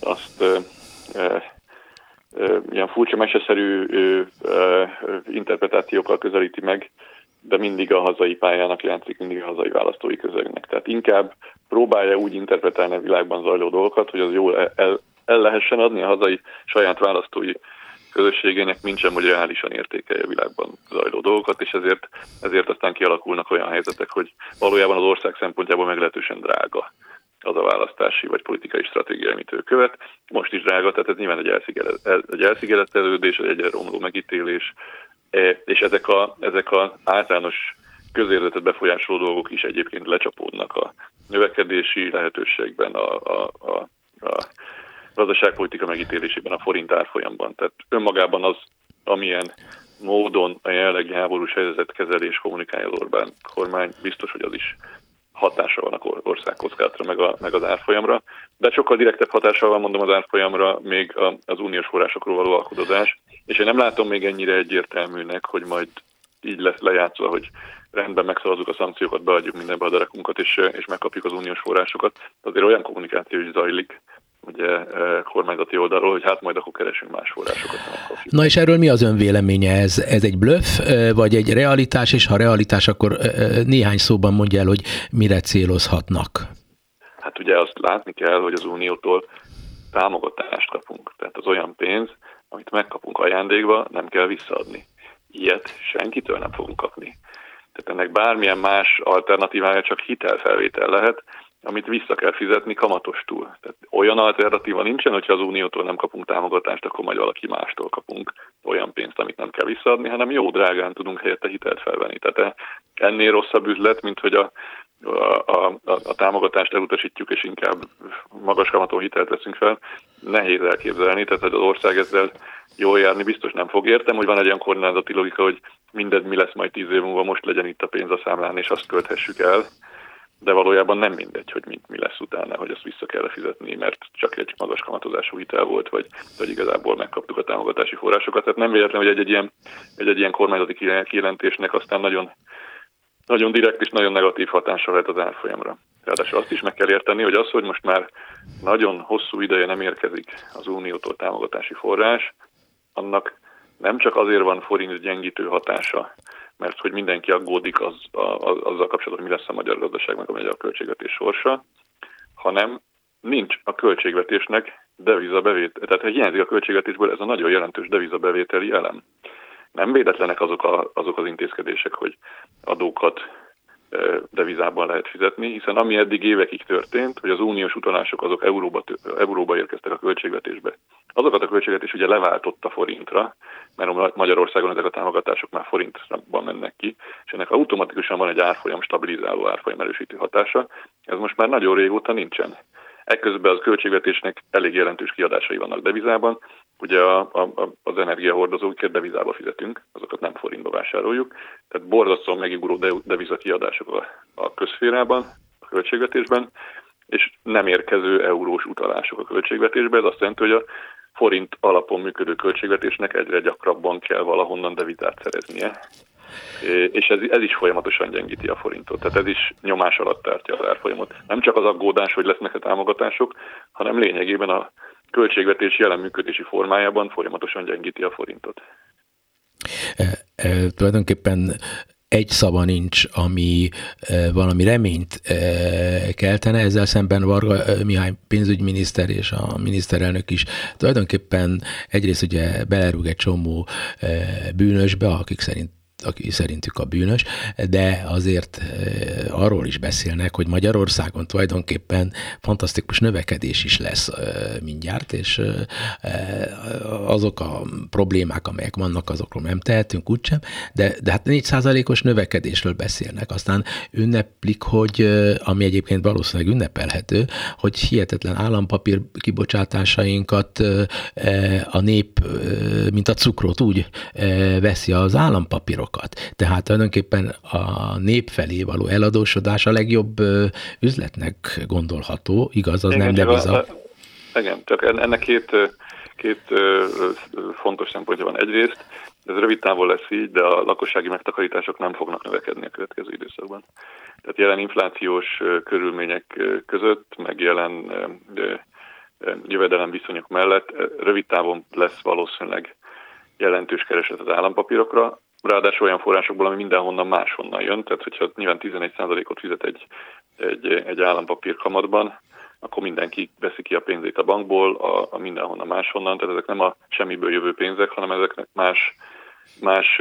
azt ilyen furcsa meseszerű interpretációkkal közelíti meg, de mindig a hazai pályának játszik, mindig a hazai választói közegnek. Tehát inkább próbálja úgy interpretálni a világban zajló dolgokat, hogy az jól el, el lehessen adni a hazai saját választói közösségének, mint sem, hogy reálisan értékelje a világban zajló dolgokat, és ezért, ezért aztán kialakulnak olyan helyzetek, hogy valójában az ország szempontjából meglehetősen drága az a választási vagy politikai stratégia, amit ő követ. Most is drága, tehát ez nyilván egy, elszigelet, egy elszigetelődés, egy egyre romló megítélés, e, és ezek a, ezek a általános közérzetet befolyásoló dolgok is egyébként lecsapódnak a növekedési lehetőségben, a, a, a, a gazdaságpolitika megítélésében, a forint árfolyamban. Tehát önmagában az, amilyen módon a jelenlegi háborús helyzet kezelés kommunikálja az Orbán kormány, biztos, hogy az is hatása van a ország kockázatra, meg, a, meg az árfolyamra, de sokkal direktebb hatással van, mondom, az árfolyamra még az uniós forrásokról való alkudozás, és én nem látom még ennyire egyértelműnek, hogy majd így lesz lejátszva, hogy rendben megszavazzuk a szankciókat, beadjuk mindenbe a derekunkat, és, és megkapjuk az uniós forrásokat. Azért olyan kommunikáció is zajlik, ugye e, kormányzati oldalról, hogy hát majd akkor keresünk más forrásokat. Na és erről mi az ön véleménye? Ez, ez egy bluff, e, vagy egy realitás, és ha realitás, akkor e, néhány szóban mondja el, hogy mire célozhatnak. Hát ugye azt látni kell, hogy az Uniótól támogatást kapunk. Tehát az olyan pénz, amit megkapunk ajándékba, nem kell visszaadni. Ilyet senkitől nem fogunk kapni. Tehát ennek bármilyen más alternatívája csak hitelfelvétel lehet, amit vissza kell fizetni kamatostul. Tehát olyan alternatíva nincsen, hogyha az Uniótól nem kapunk támogatást, akkor majd valaki mástól kapunk olyan pénzt, amit nem kell visszaadni, hanem jó drágán tudunk helyette hitelt felvenni. Tehát ennél rosszabb üzlet, mint hogy a, a, a, a támogatást elutasítjuk, és inkább magas kamaton hitelt veszünk fel, nehéz elképzelni, tehát hogy az ország ezzel jól járni biztos nem fog. Értem, hogy van egy olyan kormányzati logika, hogy mindent mi lesz majd tíz év múlva, most legyen itt a pénz a számlán, és azt költhessük el, de valójában nem mindegy, hogy mi, mi lesz utána, hogy azt vissza kell fizetni, mert csak egy magas kamatozású hitel volt, vagy, vagy igazából megkaptuk a támogatási forrásokat. Tehát nem véletlen, hogy egy, egy, ilyen, egy, egy ilyen kormányzati kijelentésnek aztán nagyon, nagyon direkt és nagyon negatív hatása lehet az árfolyamra. Ráadásul azt is meg kell érteni, hogy az, hogy most már nagyon hosszú ideje nem érkezik az Uniótól támogatási forrás, annak nem csak azért van forint gyengítő hatása, mert hogy mindenki aggódik az, a, azzal kapcsolatban, hogy mi lesz a magyar gazdaságnak a magyar költségvetés sorsa, hanem nincs a költségvetésnek devizabevétel. Tehát ha hiányzik a költségvetésből ez a nagyon jelentős devizabevételi elem. Nem védetlenek azok, a, azok az intézkedések, hogy adókat devizában lehet fizetni, hiszen ami eddig évekig történt, hogy az uniós utalások azok euróba, euróba érkeztek a költségvetésbe. Azokat a költségvetés ugye leváltotta forintra, mert Magyarországon ezek a támogatások már forintban mennek ki, és ennek automatikusan van egy árfolyam stabilizáló árfolyam erősítő hatása. Ez most már nagyon régóta nincsen. Ekközben az költségvetésnek elég jelentős kiadásai vannak devizában. Ugye a, a, az energiahordozókat devizába fizetünk, azokat nem forintba vásároljuk. Tehát borzasztóan megugró deviza kiadások a, a közférában, a költségvetésben, és nem érkező eurós utalások a költségvetésbe. Ez azt jelenti, hogy a forint alapon működő költségvetésnek egyre gyakrabban kell valahonnan devizát szereznie. És ez, ez is folyamatosan gyengíti a forintot. Tehát ez is nyomás alatt tartja az árfolyamot. Nem csak az aggódás, hogy lesznek a támogatások, hanem lényegében a költségvetés jelen működési formájában folyamatosan gyengíti a forintot. E, e, tulajdonképpen egy szava nincs, ami e, valami reményt e, keltene, ezzel szemben Varga e, Mihály pénzügyminiszter és a miniszterelnök is tulajdonképpen egyrészt ugye belerúg egy csomó bűnösbe, akik szerint aki szerintük a bűnös, de azért eh, arról is beszélnek, hogy Magyarországon tulajdonképpen fantasztikus növekedés is lesz eh, mindjárt, és eh, azok a problémák, amelyek vannak, azokról nem tehetünk úgysem, de, de hát 4%-os növekedésről beszélnek. Aztán ünneplik, hogy ami egyébként valószínűleg ünnepelhető, hogy hihetetlen állampapír kibocsátásainkat a nép, mint a cukrot úgy veszi az állampapírok adókat. Tehát tulajdonképpen a nép felé való eladósodás a legjobb üzletnek gondolható, igaz, az igen, nem deviza. Igen, csak ennek két, két fontos szempontja van. Egyrészt ez rövid távon lesz így, de a lakossági megtakarítások nem fognak növekedni a következő időszakban. Tehát jelen inflációs körülmények között, meg jelen jövedelem viszonyok mellett rövid távon lesz valószínűleg jelentős kereset az állampapírokra, ráadásul olyan forrásokból, ami mindenhonnan máshonnan jön, tehát hogyha nyilván 11%-ot fizet egy, egy, egy állampapír kamatban, akkor mindenki veszi ki a pénzét a bankból, a, a mindenhonnan máshonnan, tehát ezek nem a semmiből jövő pénzek, hanem ezeknek más, más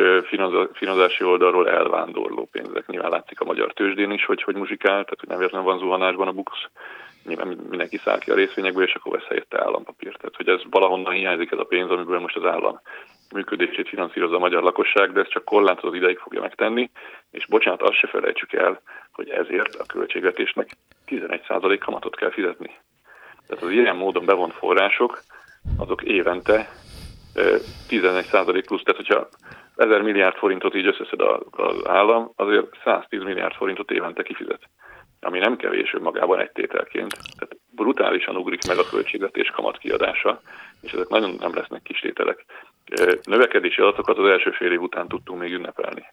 finanszási oldalról elvándorló pénzek. Nyilván látszik a magyar tőzsdén is, hogy hogy muzsikál, tehát hogy nem véletlenül van zuhanásban a BUX, nyilván mindenki száll ki a részvényekből, és akkor vesz helyette állampapírt. Tehát, hogy ez valahonnan hiányzik ez a pénz, amiből most az állam működését finanszírozza a magyar lakosság, de ez csak korlátozott ideig fogja megtenni, és bocsánat, azt se felejtsük el, hogy ezért a költségvetésnek 11% kamatot kell fizetni. Tehát az ilyen módon bevont források, azok évente 11% plusz, tehát hogyha 1000 milliárd forintot így összeszed az állam, azért 110 milliárd forintot évente kifizet ami nem kevés önmagában egy tételként. Tehát brutálisan ugrik meg a költségvetés kamat kiadása, és ezek nagyon nem lesznek kis tételek. Növekedési adatokat az első fél év után tudtunk még ünnepelni.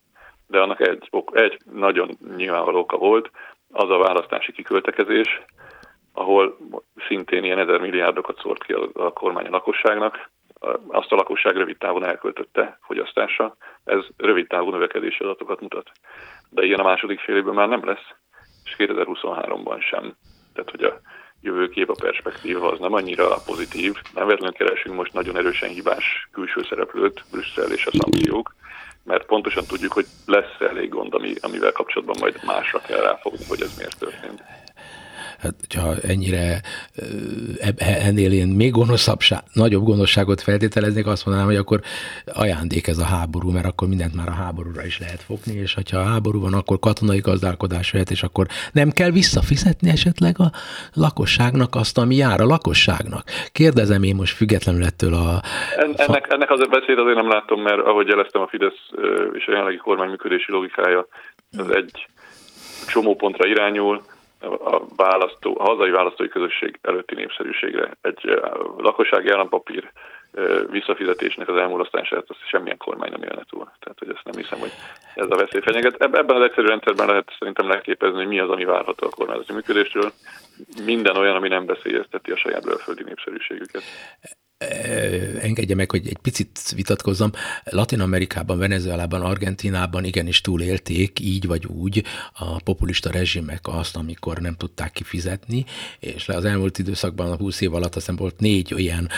De annak egy, egy nagyon nyilvánvaló oka volt, az a választási kiköltekezés, ahol szintén ilyen ezer milliárdokat szórt ki a, a kormány a lakosságnak, azt a lakosság rövid távon elköltötte fogyasztásra, ez rövid távú növekedési adatokat mutat. De ilyen a második fél évben már nem lesz, és 2023-ban sem. Tehát, hogy a jövőkép, a perspektíva az nem annyira pozitív. Nem véletlenül keresünk most nagyon erősen hibás külső szereplőt, Brüsszel és a szankciók, mert pontosan tudjuk, hogy lesz elég gond, ami, amivel kapcsolatban majd másra kell ráfogni, hogy ez miért történt hát, ha ennyire ennél én még gonoszabb, nagyobb gonoszságot feltételeznék, azt mondanám, hogy akkor ajándék ez a háború, mert akkor mindent már a háborúra is lehet fogni, és ha a háború van, akkor katonai gazdálkodás lehet, és akkor nem kell visszafizetni esetleg a lakosságnak azt, ami jár a lakosságnak. Kérdezem én most függetlenül ettől a... En, ennek, ennek az a beszéd azért nem látom, mert ahogy jeleztem a Fidesz és a jelenlegi kormány működési logikája, az egy csomó pontra irányul, a, választó, a hazai választói közösség előtti népszerűségre. Egy lakossági állampapír visszafizetésnek az elmulasztását azt semmilyen kormány nem élne túl. Tehát, hogy ezt nem hiszem, hogy ez a veszély fenyeget. Ebben az egyszerű rendszerben lehet szerintem leképezni, hogy mi az, ami várható a kormányzati működésről. Minden olyan, ami nem veszélyezteti a saját belföldi népszerűségüket engedje meg, hogy egy picit vitatkozzam. Latin Amerikában, Venezuelában, Argentinában igenis túlélték így vagy úgy a populista rezsimek azt, amikor nem tudták kifizetni, és le az elmúlt időszakban, a 20 év alatt aztán volt négy olyan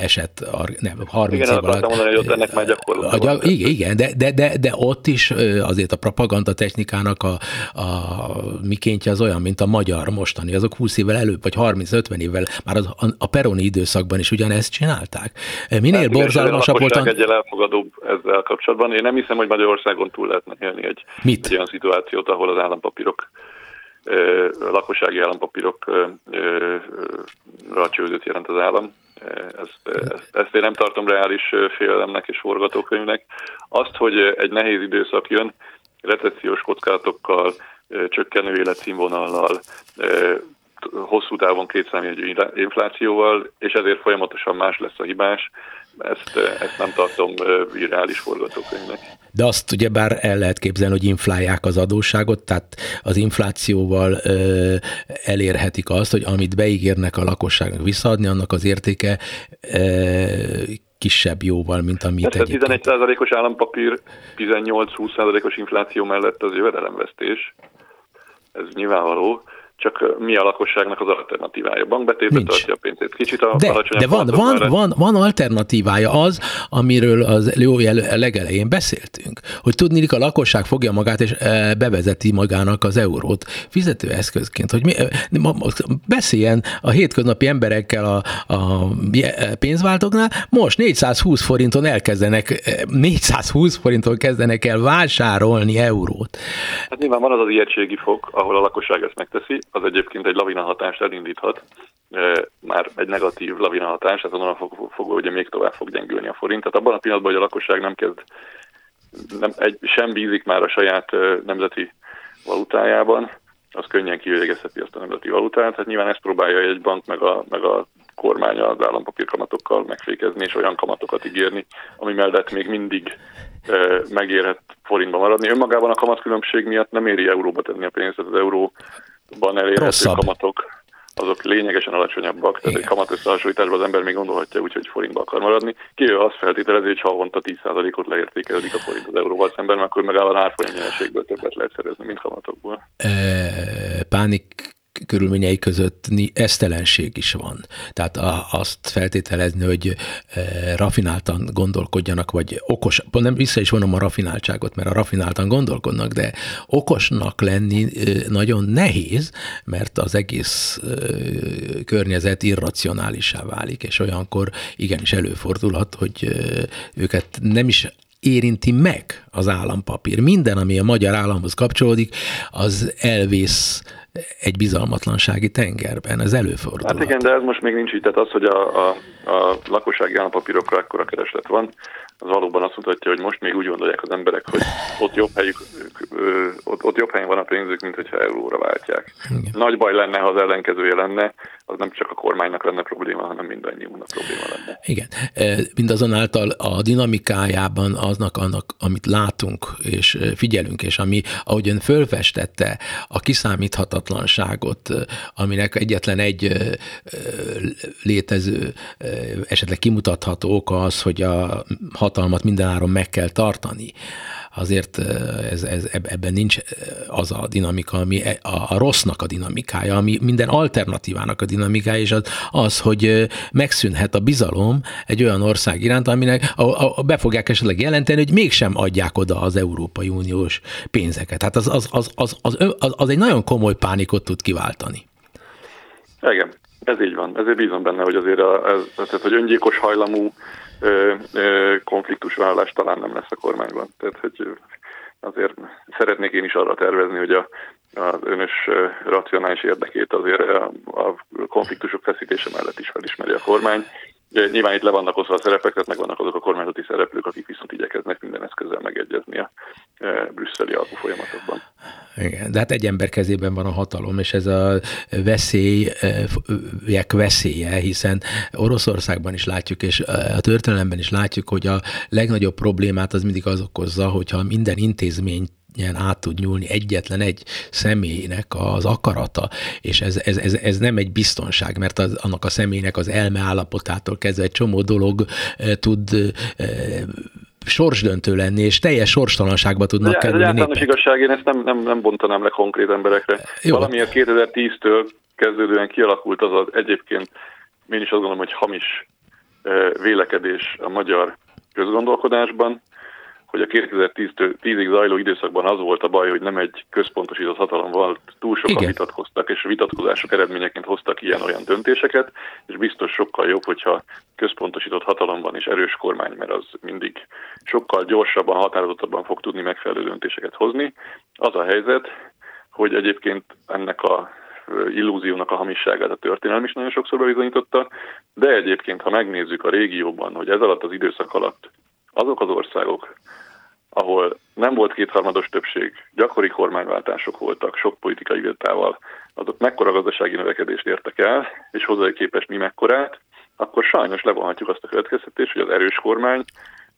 eset, nem, 30 igen, év alatt. Mondani, hogy ott ennek már a, igen, igen de, de, de, de, ott is azért a propaganda technikának a, a mikéntje az olyan, mint a magyar mostani, azok 20 évvel előbb, vagy 30-50 évvel, már az, a, a peroni időszakban is ugyanez ezt csinálták. Minél hát, borzalmasabb volt... A... egyel elfogadóbb ezzel kapcsolatban. Én nem hiszem, hogy Magyarországon túl lehetne élni egy, Mit? egy olyan szituációt, ahol az állampapírok a lakossági állampapírokra csődöt jelent az állam. Ezt, ezt, ezt én nem tartom reális félelemnek és forgatókönyvnek. Azt, hogy egy nehéz időszak jön, recessziós kockázatokkal, csökkenő életszínvonallal, hosszú távon kétszámjegyű inflációval, és ezért folyamatosan más lesz a hibás. Ezt, ezt nem tartom irreális forgatókönyvnek. De azt ugye bár el lehet képzelni, hogy inflálják az adósságot, tehát az inflációval ö, elérhetik azt, hogy amit beígérnek a lakosságnak visszaadni, annak az értéke ö, kisebb jóval, mint amit Persze, egyébként. 11%-os állampapír, 18-20%-os infláció mellett az jövedelemvesztés. Ez nyilvánvaló csak mi a lakosságnak az alternatívája? Bankbetétbe tartja a pénzét. Kicsit a de, de van, van, van, van alternatívája az, amiről az jó legelején beszéltünk, hogy tudni, a lakosság fogja magát és bevezeti magának az eurót fizetőeszközként, hogy mi, beszéljen a hétköznapi emberekkel a, a pénzváltóknál, most 420 forinton elkezdenek, 420 forinton kezdenek el vásárolni eurót. Hát nyilván van az az ijegységi fok, ahol a lakosság ezt megteszi, az egyébként egy lavina hatást elindíthat, már egy negatív lavina hatás, ez onnan fogva ugye még tovább fog gyengülni a forint. Tehát abban a pillanatban, hogy a lakosság nem kezd, nem, egy, sem bízik már a saját nemzeti valutájában, az könnyen kivégezheti azt a nemzeti valutát. Hát nyilván ezt próbálja egy bank meg a, meg a kormány az állampapírkamatokkal megfékezni, és olyan kamatokat ígérni, ami mellett még mindig megérhet forintba maradni. Önmagában a kamatkülönbség miatt nem éri euróba tenni a pénzt, tehát az euró ban elérhető Rosszabb. kamatok azok lényegesen alacsonyabbak, tehát Igen. egy kamat összehasonlításban az ember még gondolhatja úgy, hogy forintba akar maradni. Ki ő azt feltételezi, hogy havonta 10%-ot leértékelődik a forint az euróval szemben, mert akkor megáll a árfolyam többet lehet szerezni, mint kamatokból. E, pánik körülményei között esztelenség is van. Tehát azt feltételezni, hogy e, rafináltan gondolkodjanak, vagy okos, nem vissza is vonom a rafináltságot, mert a rafináltan gondolkodnak, de okosnak lenni e, nagyon nehéz, mert az egész e, környezet irracionálisá válik, és olyankor igenis előfordulhat, hogy őket nem is érinti meg az állampapír. Minden, ami a magyar államhoz kapcsolódik, az elvész egy bizalmatlansági tengerben. Ez előfordul. Hát igen, de ez most még nincs így. Tehát az, hogy a, a, a lakossági állampapírokra ekkora kereslet van, az valóban azt mutatja, hogy most még úgy gondolják az emberek, hogy ott jobb, helyük, ott, ott jobb helyen van a pénzük, mint hogyha euróra váltják. Igen. Nagy baj lenne, ha az ellenkezője lenne, az nem csak a kormánynak lenne probléma, hanem mindannyiunknak probléma lenne. Igen. Mindazonáltal a dinamikájában aznak, annak, amit látunk és figyelünk, és ami, ahogy ön fölfestette a kiszámíthatatlanságot, aminek egyetlen egy létező, esetleg kimutatható oka az, hogy a hatalmat mindenáron meg kell tartani, azért ez, ez, ebben nincs az a dinamika, ami e, a, a rossznak a dinamikája, ami minden alternatívának a dinamikája, és az, az hogy megszűnhet a bizalom egy olyan ország iránt, aminek a, a, be fogják esetleg jelenteni, hogy mégsem adják oda az Európai Uniós pénzeket. Hát az, az, az, az, az, az, az egy nagyon komoly pánikot tud kiváltani. Igen, ez így van. Ezért bízom benne, hogy azért a, ez, tehát, hogy öngyilkos hajlamú ö, ö, konfliktusvállalás talán nem lesz a kormányban. Tehát, hogy azért szeretnék én is arra tervezni, hogy a, az önös racionális érdekét azért a, a konfliktusok feszítése mellett is felismeri a kormány, Nyilván itt le vannak osztva a szerepek, tehát meg vannak azok a kormányzati szereplők, akik viszont igyekeznek minden eszközzel megegyezni a brüsszeli alkufolyamatokban. Igen, de hát egy ember kezében van a hatalom, és ez a veszélyek veszélye, hiszen Oroszországban is látjuk, és a történelemben is látjuk, hogy a legnagyobb problémát az mindig az okozza, hogyha minden intézmény ilyen át tud nyúlni egyetlen egy személynek az akarata, és ez, ez, ez, ez nem egy biztonság, mert az, annak a személynek az elme állapotától kezdve egy csomó dolog e, tud e, sorsdöntő lenni, és teljes sorstalanságba tudnak ja, kerülni. Ez általános igazság, én ezt nem, nem, nem bontanám le konkrét emberekre. Jó. Valamiért 2010-től kezdődően kialakult az az egyébként, én is azt gondolom, hogy hamis vélekedés a magyar közgondolkodásban, hogy a 2010-ig zajló időszakban az volt a baj, hogy nem egy központosított hatalom volt, túl sokan Igen. vitatkoztak, és vitatkozások eredményeként hoztak ilyen-olyan döntéseket, és biztos sokkal jobb, hogyha központosított hatalom van és erős kormány, mert az mindig sokkal gyorsabban, határozottabban fog tudni megfelelő döntéseket hozni. Az a helyzet, hogy egyébként ennek a illúziónak a hamisságát a történelem is nagyon sokszor bebizonyította, de egyébként, ha megnézzük a régióban, hogy ez alatt az időszak alatt azok az országok, ahol nem volt kétharmados többség, gyakori kormányváltások voltak, sok politikai vitával, azok mekkora gazdasági növekedést értek el, és hozzá képest mi mekkorát, akkor sajnos levonhatjuk azt a következtetést, hogy az erős kormány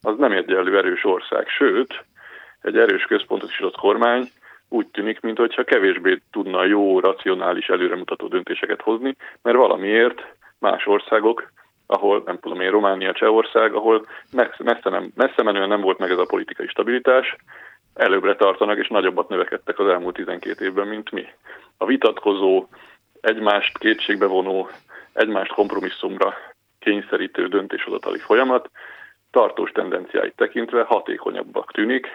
az nem egyenlő erős ország. Sőt, egy erős központosított kormány úgy tűnik, mintha kevésbé tudna jó, racionális, előremutató döntéseket hozni, mert valamiért más országok ahol nem tudom én, Románia, Csehország, ahol messze, nem, messze menően nem volt meg ez a politikai stabilitás, előbbre tartanak és nagyobbat növekedtek az elmúlt 12 évben, mint mi. A vitatkozó, egymást kétségbe vonó, egymást kompromisszumra kényszerítő döntéshozatali folyamat tartós tendenciáit tekintve hatékonyabbak tűnik,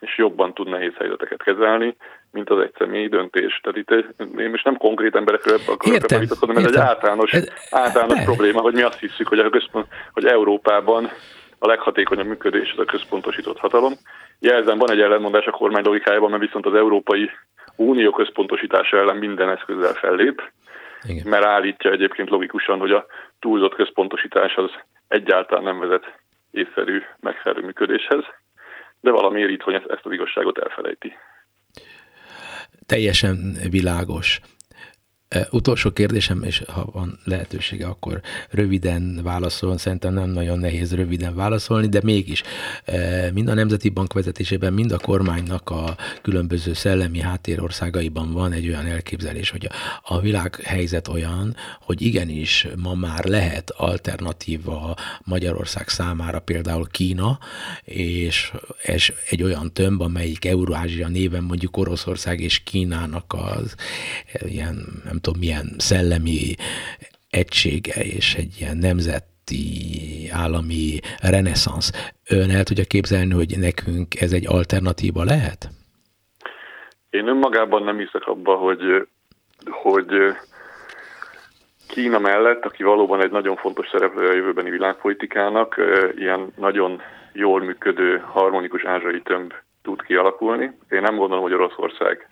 és jobban tud nehéz helyzeteket kezelni, mint az egy személyi döntés. Tehát itt én most nem konkrét emberekről akarok vitatkozni, mert ez egy általános, ez, általános probléma, hogy mi azt hiszük, hogy, a központ, hogy Európában a leghatékonyabb működés az a központosított hatalom. Jelzem, van egy ellenmondás a kormány logikájában, mert viszont az Európai Unió központosítása ellen minden eszközzel fellép, Igen. mert állítja egyébként logikusan, hogy a túlzott központosítás az egyáltalán nem vezet észszerű, megfelelő működéshez de valamiért itthon ezt, az igazságot elfelejti. Teljesen világos. Utolsó kérdésem, és ha van lehetősége, akkor röviden válaszolni, szerintem nem nagyon nehéz röviden válaszolni, de mégis. Mind a Nemzeti Bank vezetésében, mind a kormánynak a különböző szellemi háttérországaiban van egy olyan elképzelés, hogy a világhelyzet olyan, hogy igenis ma már lehet alternatíva Magyarország számára például Kína, és, és egy olyan tömb, amelyik Eurázsia néven mondjuk Oroszország és Kínának az ilyen nem tudom milyen szellemi egysége és egy ilyen nemzeti állami reneszánsz. Ön el tudja képzelni, hogy nekünk ez egy alternatíva lehet? Én önmagában nem hiszek abba, hogy, hogy Kína mellett, aki valóban egy nagyon fontos szereplője a jövőbeni világpolitikának, ilyen nagyon jól működő, harmonikus ázsiai tömb tud kialakulni. Én nem gondolom, hogy Oroszország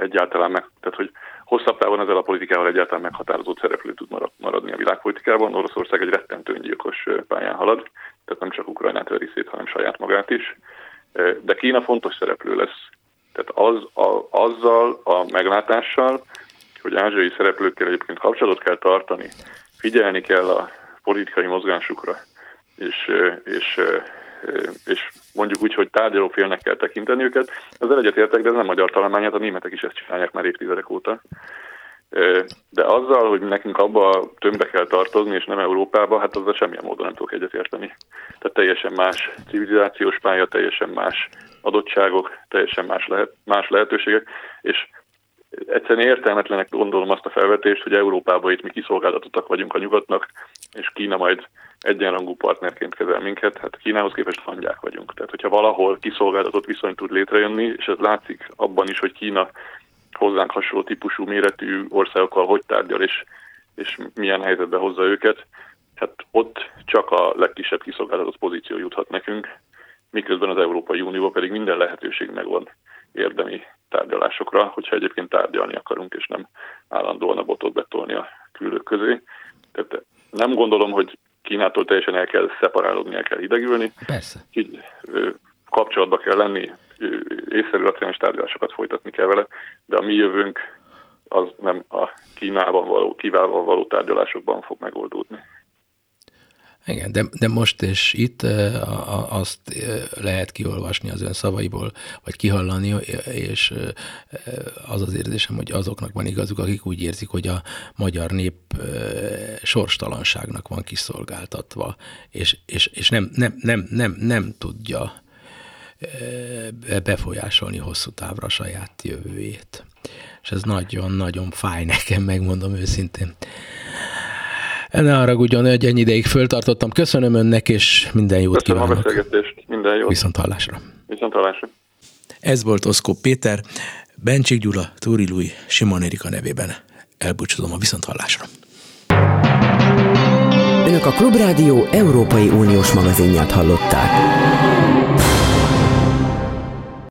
egyáltalán meg, tehát hogy hosszabb távon ezzel a politikával egyáltalán meghatározott szereplő tud maradni a világpolitikában. Oroszország egy rettentő öngyilkos pályán halad, tehát nem csak Ukrajnát veri szét, hanem saját magát is. De Kína fontos szereplő lesz. Tehát az, a, azzal a meglátással, hogy ázsiai szereplőkkel egyébként kapcsolatot kell tartani, figyelni kell a politikai mozgásukra, és, és és mondjuk úgy, hogy tárgyalófélnek kell tekinteni őket. Ezzel egyetértek, de ez nem magyar találmány, hát a németek is ezt csinálják már évtizedek óta. De azzal, hogy nekünk abba a tömbbe kell tartozni, és nem Európába, hát azzal semmilyen módon nem tudok egyetérteni. Tehát teljesen más civilizációs pálya, teljesen más adottságok, teljesen más, lehet, más lehetőségek, és egyszerűen értelmetlenek gondolom azt a felvetést, hogy Európában itt mi kiszolgáltatottak vagyunk a nyugatnak, és Kína majd egyenrangú partnerként kezel minket, hát Kínához képest hangyák vagyunk. Tehát, hogyha valahol kiszolgáltatott viszony tud létrejönni, és ez látszik abban is, hogy Kína hozzánk hasonló típusú méretű országokkal hogy tárgyal, és, és milyen helyzetbe hozza őket, hát ott csak a legkisebb kiszolgáltatott pozíció juthat nekünk, miközben az Európai Unióban pedig minden lehetőség megvan érdemi tárgyalásokra, hogyha egyébként tárgyalni akarunk, és nem állandóan a botot betolni a külők közé. Tehát nem gondolom, hogy Kínától teljesen el kell szeparálódni, el kell idegülni. Persze. Így kapcsolatba kell lenni, észszerű racionális tárgyalásokat folytatni kell vele, de a mi jövőnk az nem a Kínában való, kiválval való tárgyalásokban fog megoldódni. Igen, de, de most és itt azt lehet kiolvasni az ön szavaiból, vagy kihallani, és az az érzésem, hogy azoknak van igazuk, akik úgy érzik, hogy a magyar nép sorstalanságnak van kiszolgáltatva, és, és, és nem, nem, nem, nem, nem tudja befolyásolni hosszú távra a saját jövőjét. És ez nagyon-nagyon fáj nekem, megmondom őszintén. Ne haragudjon, hogy ennyi ideig föltartottam. Köszönöm önnek, és minden jót Köszönöm kívánok. a beszélgetést, minden jót. Viszont hallásra. Viszont hallásra. Ez volt Oszkó Péter, Bencsik Gyula, Túri Lui, Simon Erika nevében. Elbúcsúzom a viszont hallásra. Önök a Klubrádió Európai Uniós magazinját hallották.